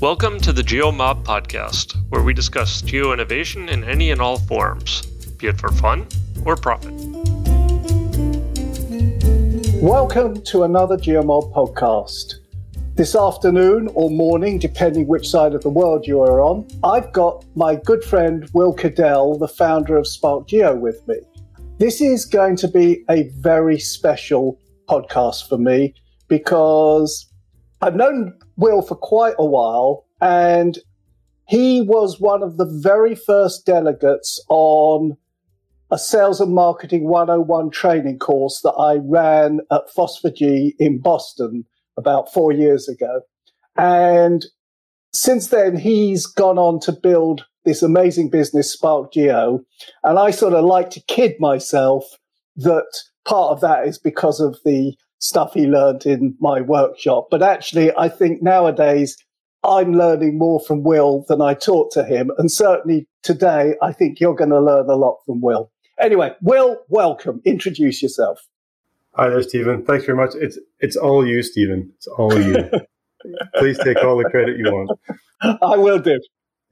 Welcome to the GeoMob podcast, where we discuss geo innovation in any and all forms, be it for fun or profit. Welcome to another GeoMob podcast. This afternoon or morning, depending which side of the world you are on, I've got my good friend Will Cadell, the founder of Spark Geo, with me. This is going to be a very special podcast for me because I've known Will for quite a while, and he was one of the very first delegates on a sales and marketing 101 training course that I ran at G in Boston about four years ago. And since then, he's gone on to build this amazing business, Spark Geo. And I sort of like to kid myself that part of that is because of the stuff he learned in my workshop. But actually, I think nowadays I'm learning more from Will than I taught to him. And certainly today, I think you're going to learn a lot from Will. Anyway, Will, welcome. Introduce yourself. Hi there, Stephen. Thanks very much. It's it's all you, Stephen. It's all you. Please take all the credit you want. I will do.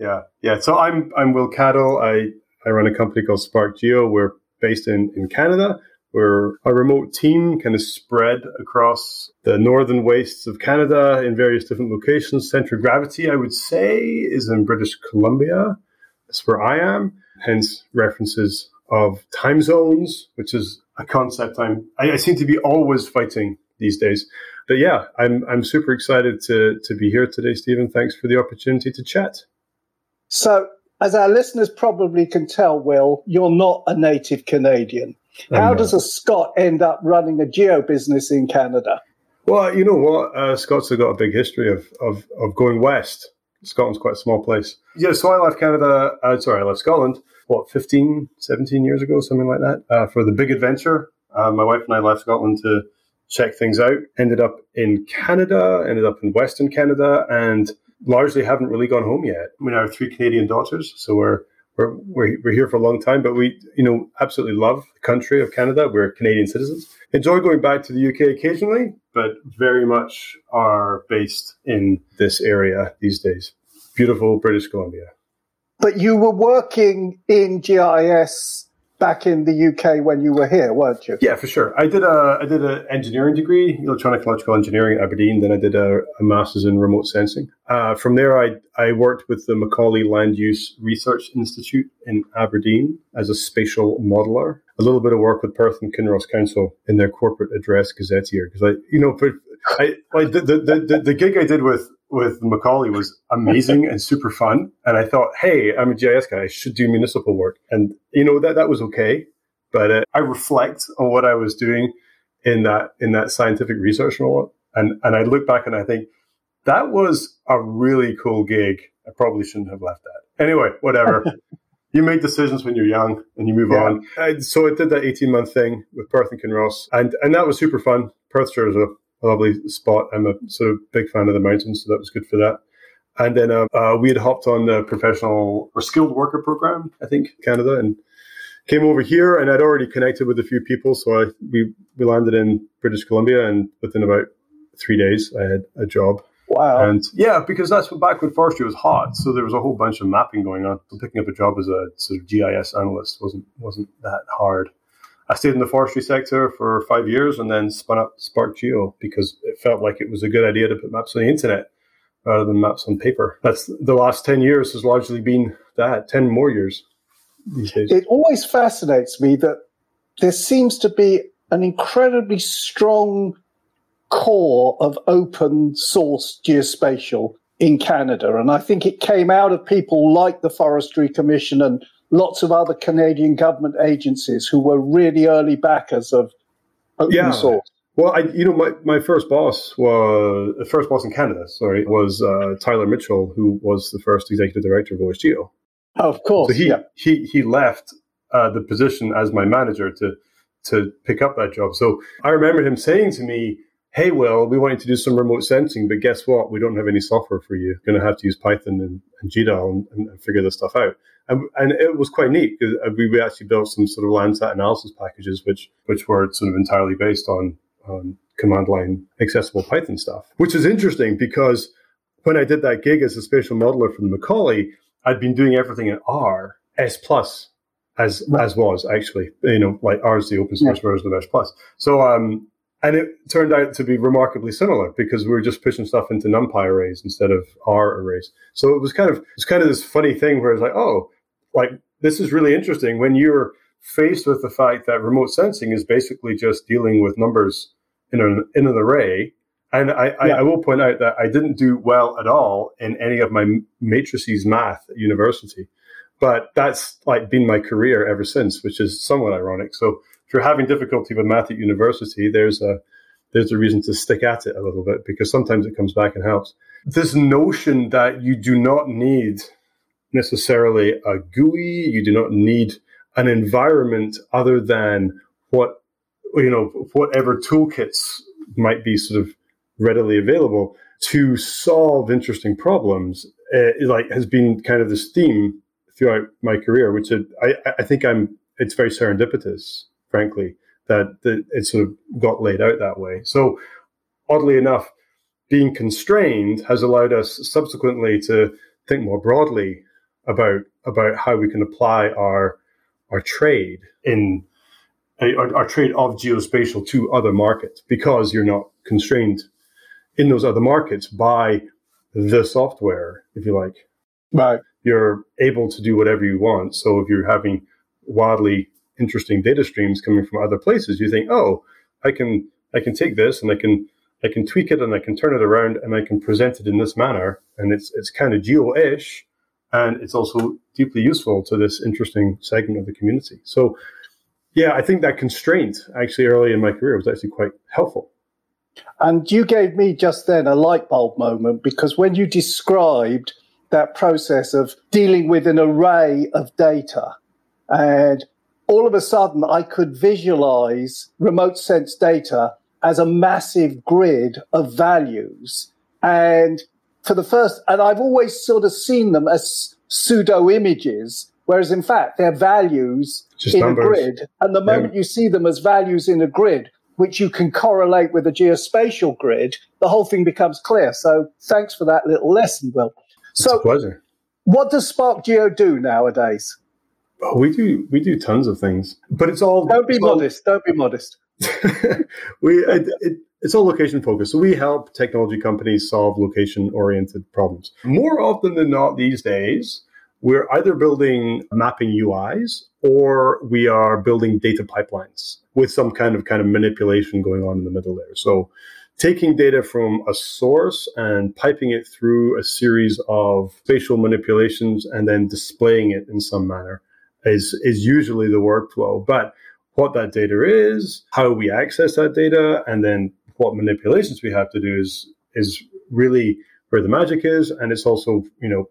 Yeah, yeah. So I'm I'm Will Cadell. I I run a company called Spark Geo. We're based in in Canada. We're a remote team, kind of spread across the northern wastes of Canada in various different locations. Center of gravity, I would say, is in British Columbia. That's where I am. Hence references of time zones, which is a concept I'm I, I, seem to be always fighting these days. But yeah, I'm I'm super excited to to be here today, Stephen. Thanks for the opportunity to chat. So, as our listeners probably can tell, Will, you're not a native Canadian. How does a Scot end up running a geo business in Canada? Well, you know what, uh, Scots have got a big history of, of of going west. Scotland's quite a small place. Yeah, so I left Canada. Uh, sorry, I left Scotland what 15 17 years ago something like that uh, for the big adventure uh, my wife and i left scotland to check things out ended up in canada ended up in western canada and largely haven't really gone home yet i mean i have three canadian daughters so we're we're, we're, we're here for a long time, but we, you know, absolutely love the country of Canada. We're Canadian citizens. Enjoy going back to the UK occasionally, but very much are based in this area these days. Beautiful British Columbia. But you were working in GIS back in the UK when you were here, weren't you? Yeah, for sure. I did a I did an engineering degree, electronic electrical engineering at Aberdeen. Then I did a, a master's in remote sensing. Uh, from there, I I worked with the Macaulay Land Use Research Institute in Aberdeen as a spatial modeler. A little bit of work with Perth and Kinross Council in their corporate address gazetteer because I, you know, for, I, I the, the, the, the gig I did with with Macaulay was amazing and super fun. And I thought, hey, I'm a GIS guy. I should do municipal work. And, you know, that, that was okay. But uh, I reflect on what I was doing in that, in that scientific research role. And, and I look back and I think that was a really cool gig. I probably shouldn't have left that. Anyway, whatever. you make decisions when you're young and you move yeah. on. I, so I did that 18 month thing with Perth and Kinross and, and that was super fun. Perthshire is a a lovely spot. I'm a sort of big fan of the mountains, so that was good for that. And then uh, uh, we had hopped on the professional or skilled worker program, I think, Canada, and came over here. And I'd already connected with a few people, so I, we we landed in British Columbia, and within about three days, I had a job. Wow! And yeah, because that's what back when forestry was hot, so there was a whole bunch of mapping going on. So picking up a job as a sort of GIS analyst wasn't wasn't that hard. I stayed in the forestry sector for five years and then spun up Spark Geo because it felt like it was a good idea to put maps on the internet rather than maps on paper. That's the last 10 years has largely been that, 10 more years these days. It always fascinates me that there seems to be an incredibly strong core of open source geospatial in Canada. And I think it came out of people like the Forestry Commission and lots of other Canadian government agencies who were really early backers of open yeah. source. Well, I, you know, my, my first boss was the first boss in Canada. Sorry, was uh, Tyler Mitchell, who was the first executive director of OSGeo. Oh, of course, so he yeah. he he left uh, the position as my manager to to pick up that job. So I remember him saying to me, "Hey, Will, we want you to do some remote sensing, but guess what? We don't have any software for you. You're going to have to use Python and, and GDAL and, and figure this stuff out." and, and it was quite neat because uh, we actually built some sort of Landsat analysis packages, which which were sort of entirely based on, on command line accessible Python stuff, which is interesting because when I did that gig as a spatial modeler for the Macaulay, I'd been doing everything in R, S plus, as right. as was actually, you know, like R is the open source yeah. version of S plus. So um, and it turned out to be remarkably similar because we were just pushing stuff into NumPy arrays instead of R arrays. So it was kind of it's kind of this funny thing where it's like, oh, like this is really interesting when you're faced with the fact that remote sensing is basically just dealing with numbers in an in an array. And I, yeah. I, I, will point out that I didn't do well at all in any of my matrices math at university, but that's like been my career ever since, which is somewhat ironic. So if you're having difficulty with math at university, there's a there's a reason to stick at it a little bit because sometimes it comes back and helps. This notion that you do not need necessarily a GUI, you do not need an environment other than what you know whatever toolkits might be sort of readily available to solve interesting problems uh, like has been kind of this theme throughout my career which I, I think i'm it's very serendipitous frankly that, that it sort of got laid out that way so oddly enough being constrained has allowed us subsequently to think more broadly about about how we can apply our our trade in our, our trade of geospatial to other markets because you're not constrained in those other markets by the software, if you like. Right. You're able to do whatever you want. So if you're having wildly interesting data streams coming from other places, you think, oh, I can I can take this and I can I can tweak it and I can turn it around and I can present it in this manner. And it's it's kind of geo-ish, and it's also deeply useful to this interesting segment of the community. So, yeah, I think that constraint actually early in my career was actually quite helpful. And you gave me just then a light bulb moment because when you described that process of dealing with an array of data, and all of a sudden I could visualize remote sense data as a massive grid of values. And for the first, and I've always sort of seen them as pseudo images, whereas in fact they're values Just in numbers. a grid. And the moment yeah. you see them as values in a grid, which you can correlate with a geospatial grid, the whole thing becomes clear. So thanks for that little lesson, Will. So, pleasure. What does Spark Geo do nowadays? Oh, we do we do tons of things, but it's all. Don't be modest. All, don't be modest. we it, it, it's all location focused. So we help technology companies solve location oriented problems. More often than not these days, we're either building mapping UIs or we are building data pipelines with some kind of kind of manipulation going on in the middle there. So taking data from a source and piping it through a series of spatial manipulations and then displaying it in some manner is is usually the workflow. But what that data is, how we access that data, and then what manipulations we have to do is is really where the magic is, and it's also you know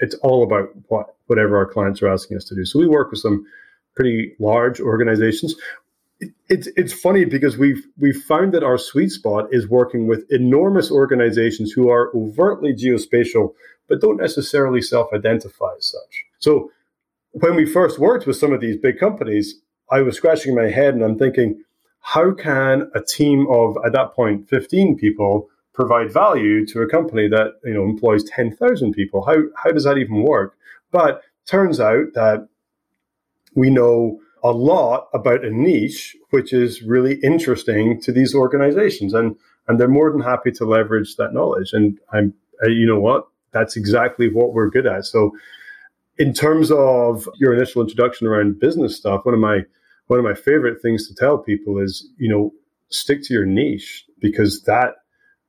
it's all about what whatever our clients are asking us to do. So we work with some pretty large organizations. It, it's it's funny because we've we've found that our sweet spot is working with enormous organizations who are overtly geospatial but don't necessarily self-identify as such. So when we first worked with some of these big companies, I was scratching my head and I'm thinking, how can a team of at that point 15 people provide value to a company that you know employs 10,000 people? How how does that even work? But turns out that we know a lot about a niche which is really interesting to these organizations and and they're more than happy to leverage that knowledge. And i'm you know what? That's exactly what we're good at. So in terms of your initial introduction around business stuff one of my one of my favorite things to tell people is, you know, stick to your niche because that,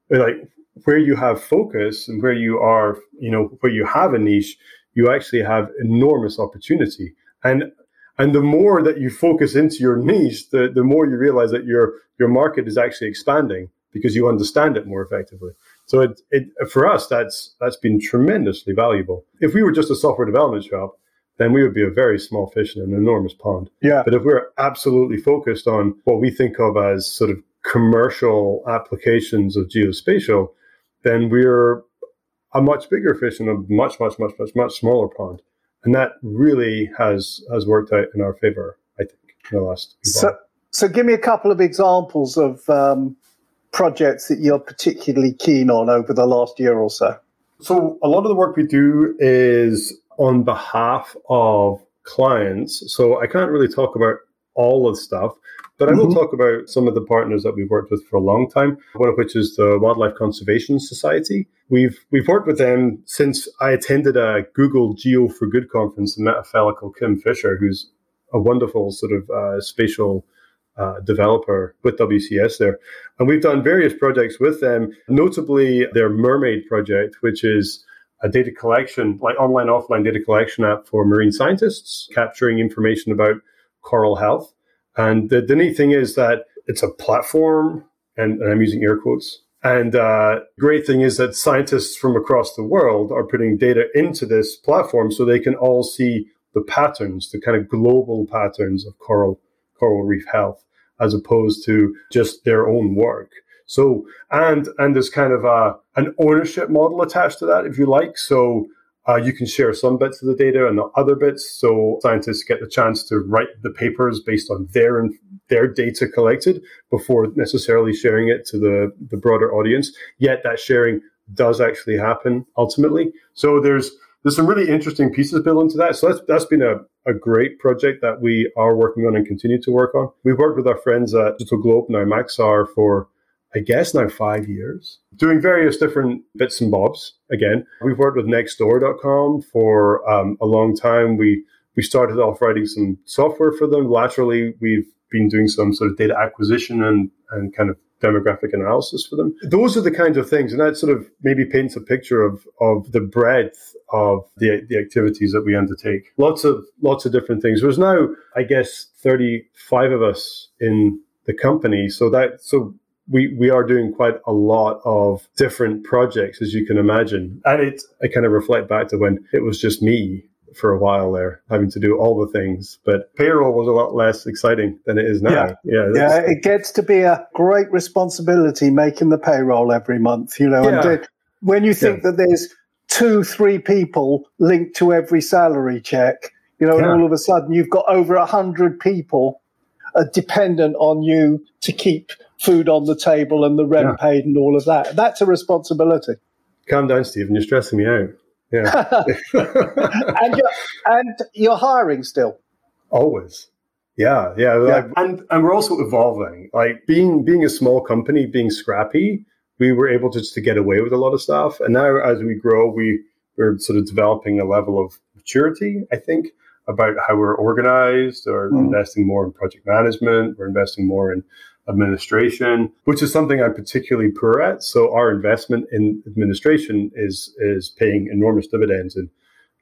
like, where you have focus and where you are, you know, where you have a niche, you actually have enormous opportunity. And and the more that you focus into your niche, the, the more you realize that your your market is actually expanding because you understand it more effectively. So it, it for us that's that's been tremendously valuable. If we were just a software development shop, then we would be a very small fish in an enormous pond. Yeah. But if we're absolutely focused on what we think of as sort of commercial applications of geospatial, then we're a much bigger fish in a much, much, much, much, much smaller pond. And that really has has worked out in our favor, I think, in the last. So, so give me a couple of examples of um, projects that you're particularly keen on over the last year or so? So, a lot of the work we do is on behalf of clients. So, I can't really talk about all of the stuff, but I will mm-hmm. talk about some of the partners that we've worked with for a long time. One of which is the Wildlife Conservation Society. We've we've worked with them since I attended a Google Geo for Good conference and met a fellow called Kim Fisher, who's a wonderful sort of uh, spatial uh, developer with WCS there. And we've done various projects with them, notably their Mermaid project, which is a data collection, like online, offline data collection app for marine scientists, capturing information about coral health. And the, the neat thing is that it's a platform, and, and I'm using air quotes. And uh, great thing is that scientists from across the world are putting data into this platform so they can all see the patterns, the kind of global patterns of coral coral reef health as opposed to just their own work. So, and and there's kind of a an ownership model attached to that, if you like. So uh, you can share some bits of the data and not other bits. So scientists get the chance to write the papers based on their their data collected before necessarily sharing it to the the broader audience. Yet that sharing does actually happen ultimately. So there's there's some really interesting pieces built into that. So that's that's been a, a great project that we are working on and continue to work on. We've worked with our friends at Digital Globe now Maxar for I guess now five years, doing various different bits and bobs. Again, we've worked with Nextdoor.com for um, a long time. We we started off writing some software for them. Laterally, we've been doing some sort of data acquisition and and kind of demographic analysis for them. Those are the kinds of things, and that sort of maybe paints a picture of of the breadth of the the activities that we undertake. Lots of lots of different things. There's now, I guess, thirty five of us in the company, so that so. We, we are doing quite a lot of different projects, as you can imagine. And it, I kind of reflect back to when it was just me for a while there, having to do all the things. But payroll was a lot less exciting than it is now. Yeah, yeah, yeah it gets to be a great responsibility making the payroll every month. You know, yeah. and when you think yeah. that there's two, three people linked to every salary check, you know, and all of a sudden you've got over a hundred people uh, dependent on you to keep food on the table and the rent paid and all of that. That's a responsibility. Calm down, Stephen. You're stressing me out. Yeah. and you're and you're hiring still. Always. Yeah, yeah, like, and and we're also evolving. Like being being a small company, being scrappy, we were able to just to get away with a lot of stuff. And now, as we grow, we we're sort of developing a level of maturity. I think about how we're organized, or mm. investing more in project management. We're investing more in administration, which is something I'm particularly poor at. So our investment in administration is is paying enormous dividends in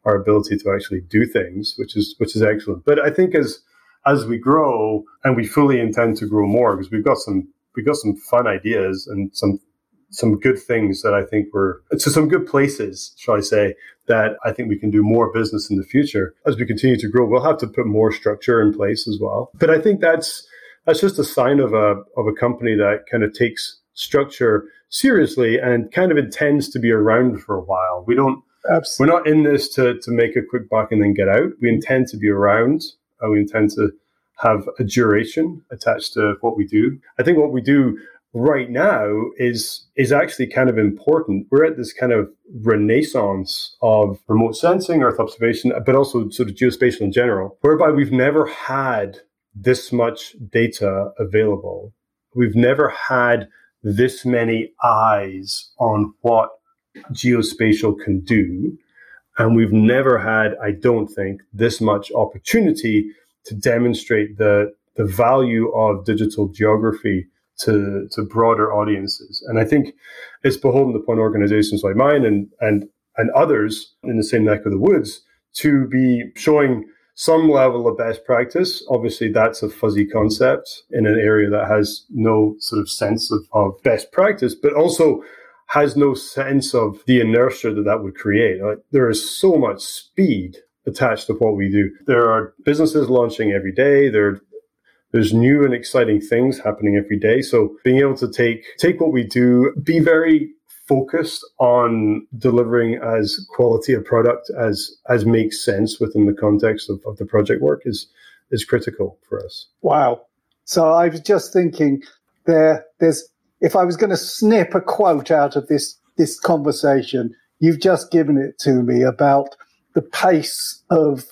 our ability to actually do things, which is which is excellent. But I think as as we grow, and we fully intend to grow more, because we've got some we've got some fun ideas and some some good things that I think we're to some good places, shall I say, that I think we can do more business in the future. As we continue to grow, we'll have to put more structure in place as well. But I think that's that's just a sign of a of a company that kind of takes structure seriously and kind of intends to be around for a while. We don't Absolutely. we're not in this to to make a quick buck and then get out. We intend to be around. and we intend to have a duration attached to what we do. I think what we do right now is is actually kind of important. We're at this kind of renaissance of remote sensing, Earth observation, but also sort of geospatial in general, whereby we've never had this much data available. We've never had this many eyes on what geospatial can do. And we've never had, I don't think, this much opportunity to demonstrate the, the value of digital geography to, to broader audiences. And I think it's beholden upon organizations like mine and, and, and others in the same neck of the woods to be showing some level of best practice. Obviously, that's a fuzzy concept in an area that has no sort of sense of, of best practice, but also has no sense of the inertia that that would create. Like, there is so much speed attached to what we do. There are businesses launching every day. There, there's new and exciting things happening every day. So being able to take take what we do, be very focused on delivering as quality a product as as makes sense within the context of, of the project work is is critical for us. Wow. So I was just thinking there there's if I was going to snip a quote out of this this conversation, you've just given it to me about the pace of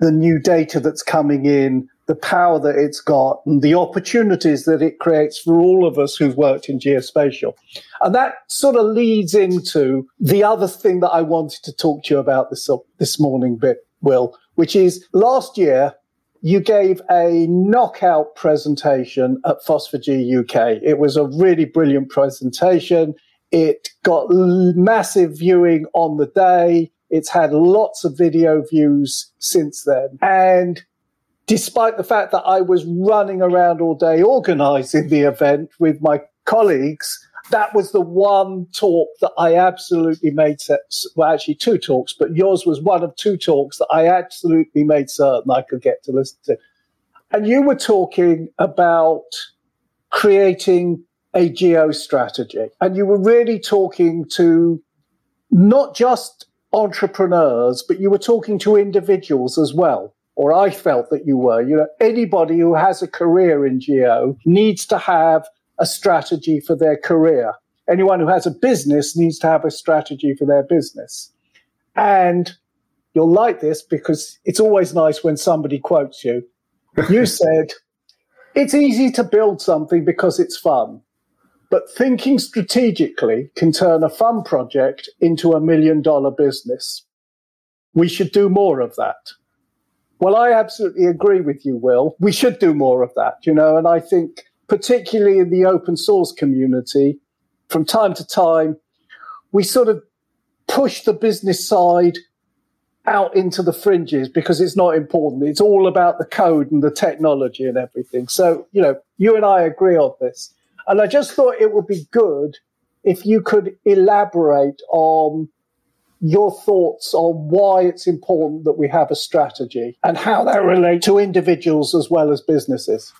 the new data that's coming in, the power that it's got, and the opportunities that it creates for all of us who've worked in geospatial. And that sort of leads into the other thing that I wanted to talk to you about this, this morning, bit, Will, which is last year you gave a knockout presentation at FOSS4G UK. It was a really brilliant presentation. It got massive viewing on the day. It's had lots of video views since then. And despite the fact that I was running around all day organizing the event with my colleagues, that was the one talk that I absolutely made sense. Well, actually, two talks, but yours was one of two talks that I absolutely made certain I could get to listen to. And you were talking about creating a geo strategy, and you were really talking to not just entrepreneurs, but you were talking to individuals as well. Or I felt that you were. You know, anybody who has a career in geo needs to have a strategy for their career. Anyone who has a business needs to have a strategy for their business. And you'll like this because it's always nice when somebody quotes you. You said, it's easy to build something because it's fun, but thinking strategically can turn a fun project into a million dollar business. We should do more of that. Well, I absolutely agree with you, Will. We should do more of that, you know, and I think particularly in the open source community, from time to time, we sort of push the business side out into the fringes because it's not important. It's all about the code and the technology and everything. So, you know, you and I agree on this. And I just thought it would be good if you could elaborate on your thoughts on why it's important that we have a strategy and how that relates to individuals as well as businesses.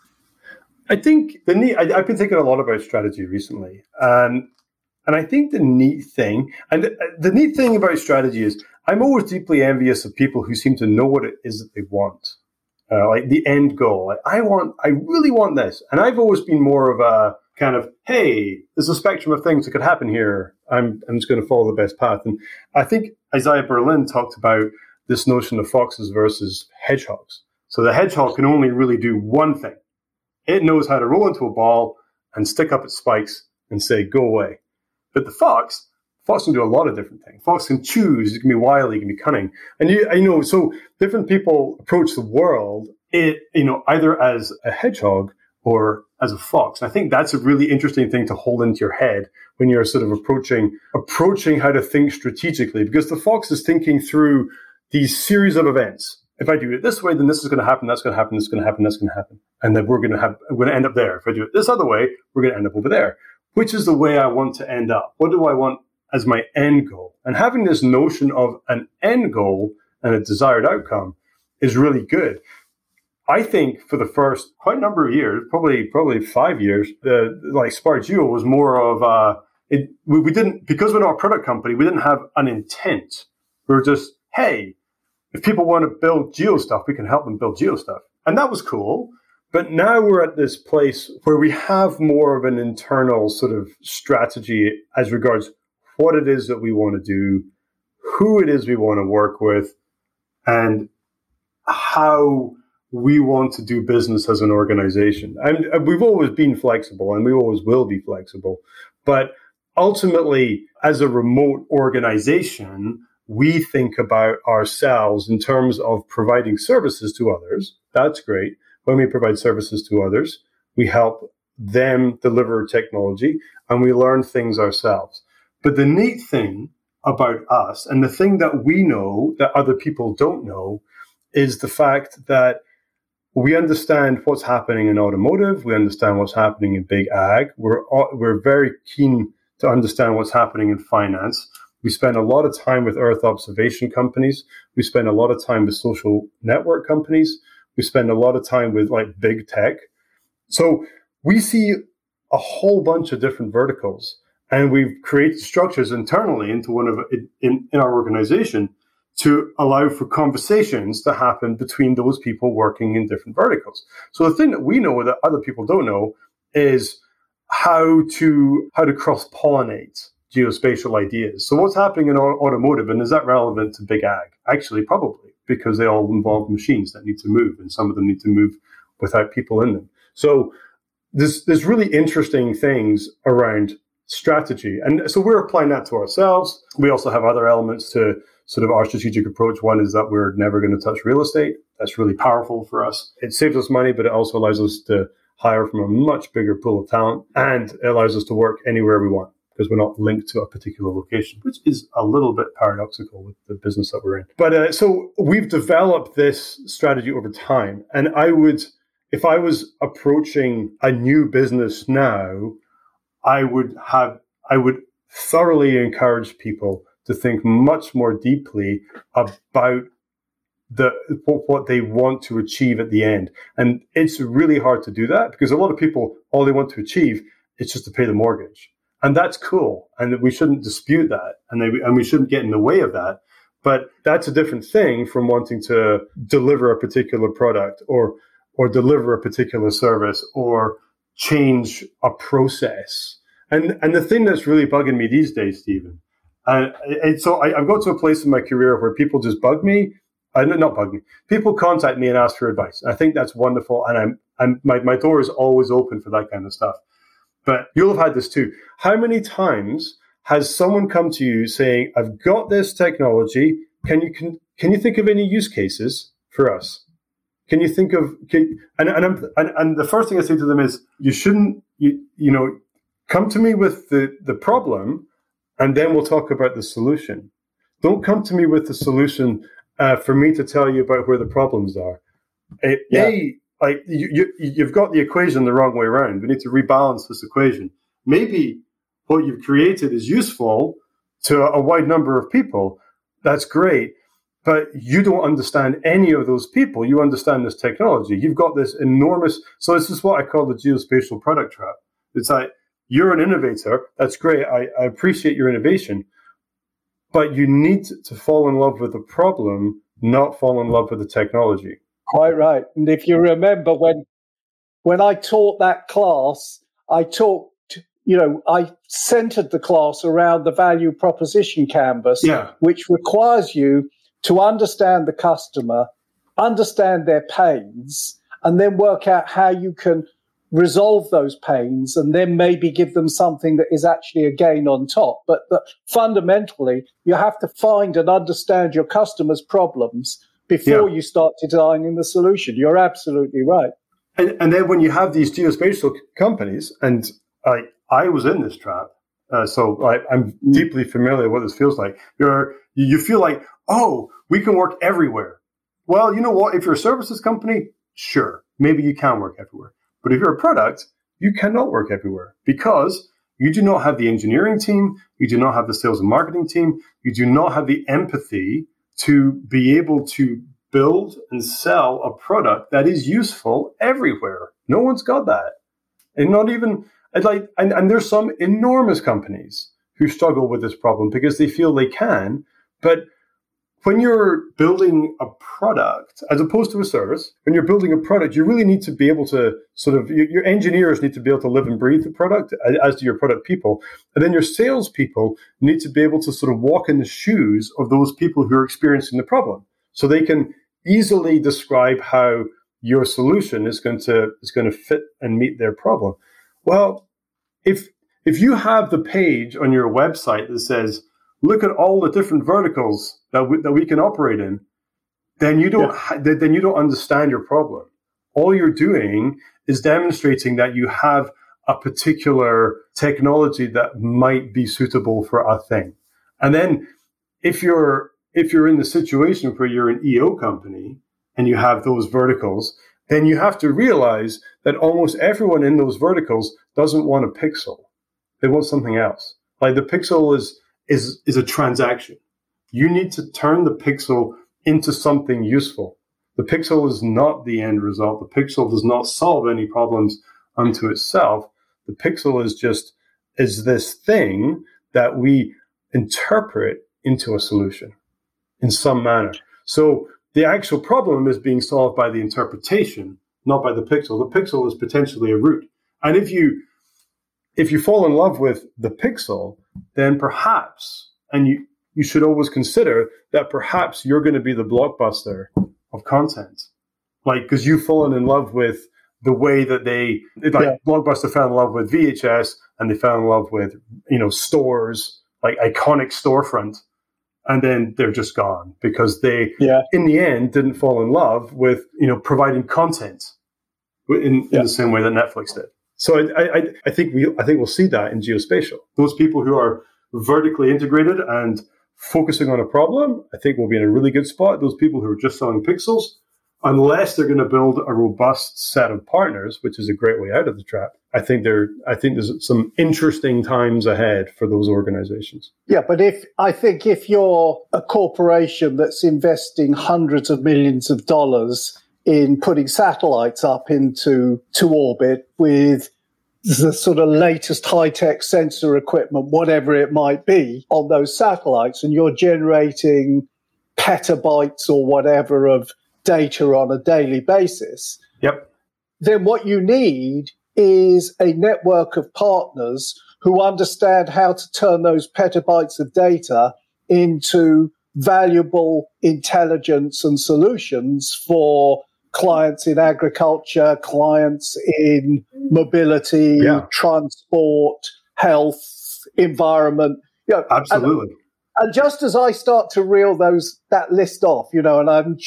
I think the neat. I, have been thinking a lot about strategy recently, and and I think the neat thing, and the, the neat thing about strategy is, I'm always deeply envious of people who seem to know what it is that they want, uh, like the end goal. Like, I want, I really want this, and I've always been more of a kind of, hey, there's a spectrum of things that could happen here. I'm, I'm just going to follow the best path, and I think Isaiah Berlin talked about this notion of foxes versus hedgehogs. So the hedgehog can only really do one thing it knows how to roll into a ball and stick up its spikes and say, go away. But the fox, fox can do a lot of different things. Fox can choose, it can be wily, it can be cunning. And you, you know, so different people approach the world, it, you know, either as a hedgehog or as a fox. I think that's a really interesting thing to hold into your head when you're sort of approaching, approaching how to think strategically, because the fox is thinking through these series of events if I do it this way, then this is going to happen, that's going to happen, this is going to happen, that's going to happen. And then we're going to have, we're going to end up there. If I do it this other way, we're going to end up over there. Which is the way I want to end up? What do I want as my end goal? And having this notion of an end goal and a desired outcome is really good. I think for the first quite a number of years, probably probably five years, the like Spark Geo was more of uh, it. We, we didn't because we're not a product company. We didn't have an intent. We were just hey, if people want to build geo stuff, we can help them build geo stuff. And that was cool. But now we're at this place where we have more of an internal sort of strategy as regards what it is that we want to do, who it is we want to work with, and how we want to do business as an organization. And uh, we've always been flexible and we always will be flexible. But ultimately, as a remote organization, we think about ourselves in terms of providing services to others. That's great. When we provide services to others, we help them deliver technology and we learn things ourselves. But the neat thing about us and the thing that we know that other people don't know is the fact that we understand what's happening in automotive. We understand what's happening in big ag. We're, we're very keen to understand what's happening in finance. We spend a lot of time with Earth observation companies. We spend a lot of time with social network companies. We spend a lot of time with like big tech. So we see a whole bunch of different verticals and we've created structures internally into one of in, in our organization to allow for conversations to happen between those people working in different verticals. So the thing that we know that other people don't know is how to how to cross pollinate geospatial ideas. So what's happening in automotive, and is that relevant to big ag? Actually, probably because they all involve machines that need to move, and some of them need to move without people in them. So there's there's really interesting things around strategy, and so we're applying that to ourselves. We also have other elements to sort of our strategic approach. One is that we're never going to touch real estate. That's really powerful for us. It saves us money, but it also allows us to hire from a much bigger pool of talent, and it allows us to work anywhere we want because we're not linked to a particular location, which is a little bit paradoxical with the business that we're in. But uh, so we've developed this strategy over time. And I would, if I was approaching a new business now, I would have, I would thoroughly encourage people to think much more deeply about the what they want to achieve at the end. And it's really hard to do that because a lot of people all they want to achieve is just to pay the mortgage and that's cool, and we shouldn't dispute that, and they, and we shouldn't get in the way of that. But that's a different thing from wanting to deliver a particular product or or deliver a particular service or change a process. And and the thing that's really bugging me these days, Stephen, and, so I, have got to a place in my career where people just bug me. Uh, not bug me. People contact me and ask for advice. I think that's wonderful, and I'm, I'm my, my door is always open for that kind of stuff but you'll have had this too. How many times has someone come to you saying, "I've got this technology. Can you can can you think of any use cases for us? Can you think of can, and and, and and the first thing I say to them is, you shouldn't you you know come to me with the the problem, and then we'll talk about the solution. Don't come to me with the solution uh, for me to tell you about where the problems are. A, yeah. a like you, you you've got the equation the wrong way around. We need to rebalance this equation. Maybe what you've created is useful to a wide number of people. That's great. But you don't understand any of those people. You understand this technology. You've got this enormous. So this is what I call the geospatial product trap. It's like you're an innovator. That's great. I, I appreciate your innovation, but you need to fall in love with the problem, not fall in love with the technology. Quite right. And if you remember when when I taught that class, I talked, you know, I centered the class around the value proposition canvas, yeah. which requires you to understand the customer, understand their pains, and then work out how you can resolve those pains and then maybe give them something that is actually a gain on top. But, fundamentally, you have to find and understand your customer's problems before yeah. you start designing the solution. You're absolutely right. And, and then when you have these geospatial companies, and I, I was in this trap, uh, so I, am mm. deeply familiar with what this feels like. You're, you feel like, oh, we can work everywhere. Well, you know what? If you're a services company, sure, maybe you can work everywhere. But if you're a product, you cannot work everywhere because you do not have the engineering team, you do not have the sales and marketing team, you do not have the empathy to be able to build and sell a product that is useful everywhere. No one's got that. And not even like and, and there's some enormous companies who struggle with this problem because they feel they can, but when you're building a product as opposed to a service, when you're building a product, you really need to be able to sort of your engineers need to be able to live and breathe the product, as do your product people, and then your salespeople need to be able to sort of walk in the shoes of those people who are experiencing the problem, so they can easily describe how your solution is going to is going to fit and meet their problem. Well, if if you have the page on your website that says look at all the different verticals that we, that we can operate in, then you don't yeah. then you don't understand your problem. All you're doing is demonstrating that you have a particular technology that might be suitable for a thing. And then if you're if you're in the situation where you're an EO company and you have those verticals, then you have to realize that almost everyone in those verticals doesn't want a pixel. They want something else. Like the pixel is is, is a transaction. You need to turn the pixel into something useful. The pixel is not the end result. The pixel does not solve any problems unto itself. The pixel is just is this thing that we interpret into a solution in some manner. So the actual problem is being solved by the interpretation, not by the pixel. The pixel is potentially a root. And if you if you fall in love with the pixel, then perhaps, and you, you should always consider that perhaps you're going to be the blockbuster of content. Like, because you've fallen in love with the way that they, like, yeah. Blockbuster fell in love with VHS and they fell in love with, you know, stores, like iconic storefront. And then they're just gone because they, yeah. in the end, didn't fall in love with, you know, providing content in, yeah. in the same way that Netflix did. So I, I, I think we I think we'll see that in geospatial. Those people who are vertically integrated and focusing on a problem, I think we'll be in a really good spot. Those people who are just selling pixels, unless they're going to build a robust set of partners, which is a great way out of the trap. I think there I think there's some interesting times ahead for those organizations. Yeah, but if I think if you're a corporation that's investing hundreds of millions of dollars in putting satellites up into to orbit with the sort of latest high tech sensor equipment, whatever it might be, on those satellites, and you're generating petabytes or whatever of data on a daily basis. Yep. Then what you need is a network of partners who understand how to turn those petabytes of data into valuable intelligence and solutions for clients in agriculture, clients in mobility, yeah. transport, health, environment. You know, Absolutely. And, and, just as I start to reel those that list off, you know, and I'm,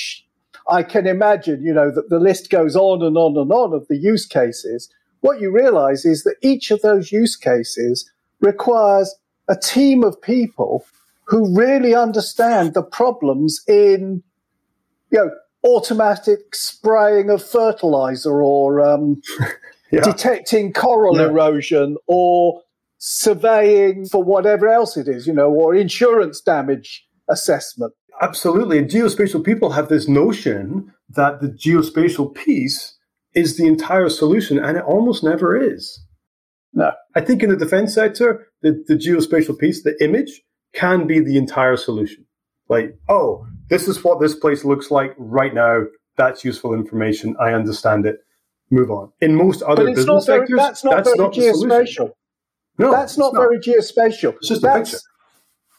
I can imagine, you know, that the list goes on and on and on of the use cases. What you realize is that each of those use cases requires a team of people who really understand the problems in, you know, automatic spraying of fertilizer or um, yeah. detecting coral yeah. erosion or surveying for whatever else it is, you know, or insurance damage assessment. Absolutely. And geospatial people have this notion that the geospatial piece is the entire solution, and it almost never is. No. I think in the defense sector, the, the geospatial piece, the image, can be the entire solution. Like, oh, this is what this place looks like right now. That's useful information. I understand it. Move on. In most other business very, sectors, that's not that's very not geospatial. No, that's not, not, very geospatial. It's just that's, a picture.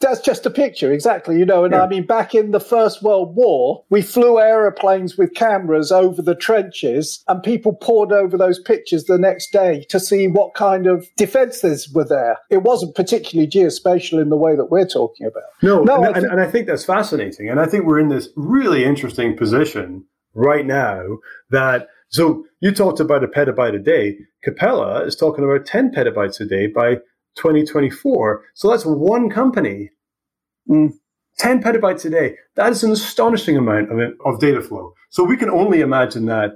That's just a picture, exactly. You know, and yeah. I mean, back in the First World War, we flew aeroplanes with cameras over the trenches, and people poured over those pictures the next day to see what kind of defences were there. It wasn't particularly geospatial in the way that we're talking about. No, no and, I think, and I think that's fascinating. And I think we're in this really interesting position right now that so you talked about a petabyte a day. Capella is talking about 10 petabytes a day by 2024. So that's one company. Mm. 10 petabytes a day. That is an astonishing amount of, of data flow. So we can only imagine that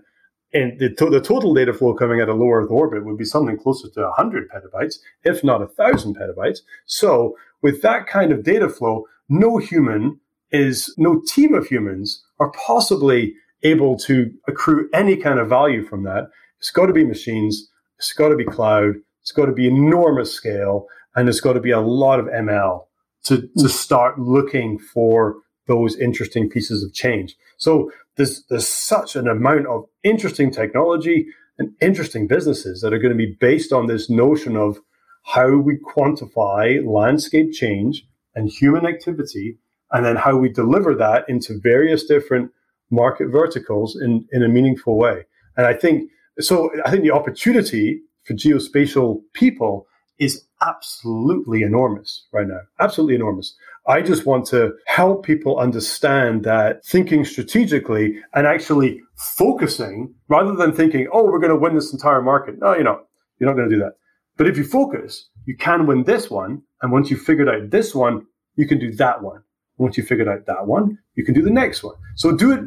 in the, to- the total data flow coming out of low Earth orbit would be something closer to 100 petabytes, if not 1,000 petabytes. So with that kind of data flow, no human is, no team of humans are possibly able to accrue any kind of value from that. It's got to be machines. It's got to be cloud. It's got to be enormous scale and it's got to be a lot of ML to, to hmm. start looking for those interesting pieces of change. So there's, there's such an amount of interesting technology and interesting businesses that are going to be based on this notion of how we quantify landscape change and human activity, and then how we deliver that into various different market verticals in, in a meaningful way. And I think so. I think the opportunity for geospatial people is absolutely enormous right now. Absolutely enormous. I just want to help people understand that thinking strategically and actually focusing rather than thinking, oh, we're going to win this entire market. No, you're not. You're not going to do that. But if you focus, you can win this one. And once you've figured out this one, you can do that one. Once you've figured out that one, you can do the next one. So do it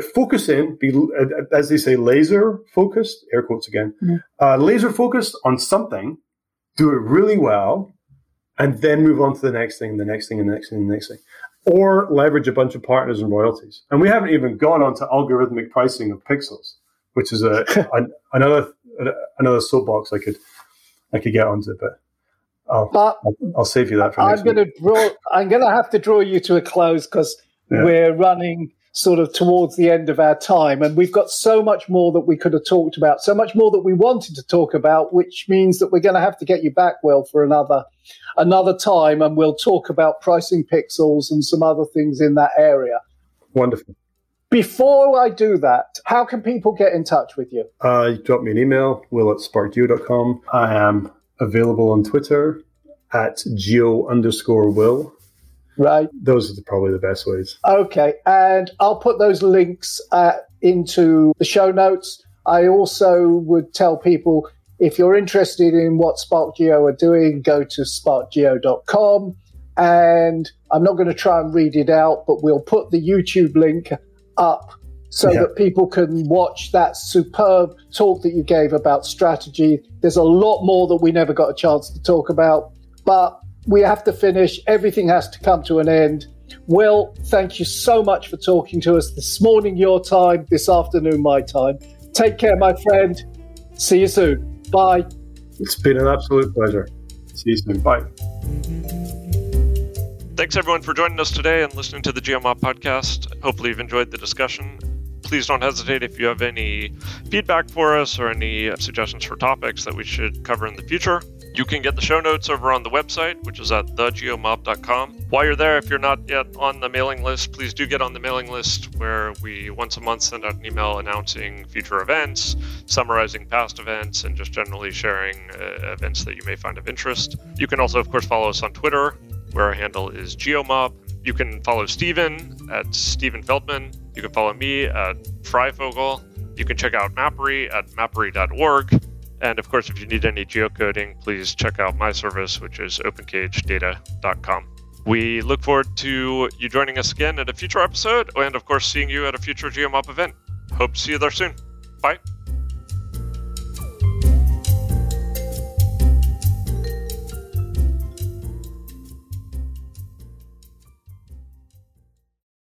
focus in, be uh, as they say, laser focused. Air quotes again. Mm-hmm. Uh, laser focused on something, do it really well, and then move on to the next thing, the next thing, and the next thing, and the next thing, or leverage a bunch of partners and royalties. And we haven't even gone on to algorithmic pricing of pixels, which is a, a another another soapbox I could I could get onto, but. I'll, but I'll, I'll save you that for I'm going to draw. I'm going to have to draw you to a close because yeah. we're running sort of towards the end of our time. And we've got so much more that we could have talked about, so much more that we wanted to talk about, which means that we're going to have to get you back, Will, for another another time, and we'll talk about pricing pixels and some other things in that area. Wonderful. Before I do that, how can people get in touch with you? Uh, drop me an email, will at sparkgeo.com. I am available on Twitter at geo underscore will. Right. Those are probably the best ways. Okay. And I'll put those links uh, into the show notes. I also would tell people if you're interested in what SparkGeo are doing, go to sparkgeo.com. And I'm not going to try and read it out, but we'll put the YouTube link up so yeah. that people can watch that superb talk that you gave about strategy. There's a lot more that we never got a chance to talk about, but we have to finish. Everything has to come to an end. Will, thank you so much for talking to us this morning, your time, this afternoon, my time. Take care, my friend. See you soon. Bye. It's been an absolute pleasure. See you soon. Bye. Thanks everyone for joining us today and listening to the GeoMob podcast. Hopefully you've enjoyed the discussion. Please don't hesitate if you have any feedback for us or any suggestions for topics that we should cover in the future. You can get the show notes over on the website, which is at thegeomob.com. While you're there, if you're not yet on the mailing list, please do get on the mailing list where we once a month send out an email announcing future events, summarizing past events, and just generally sharing uh, events that you may find of interest. You can also, of course, follow us on Twitter, where our handle is geomob. You can follow Steven at Steven Feldman. You can follow me at Freyfogle. You can check out Mappery at mappery.org. And of course, if you need any geocoding, please check out my service, which is opencagedata.com. We look forward to you joining us again at a future episode, and of course, seeing you at a future GeoMob event. Hope to see you there soon. Bye.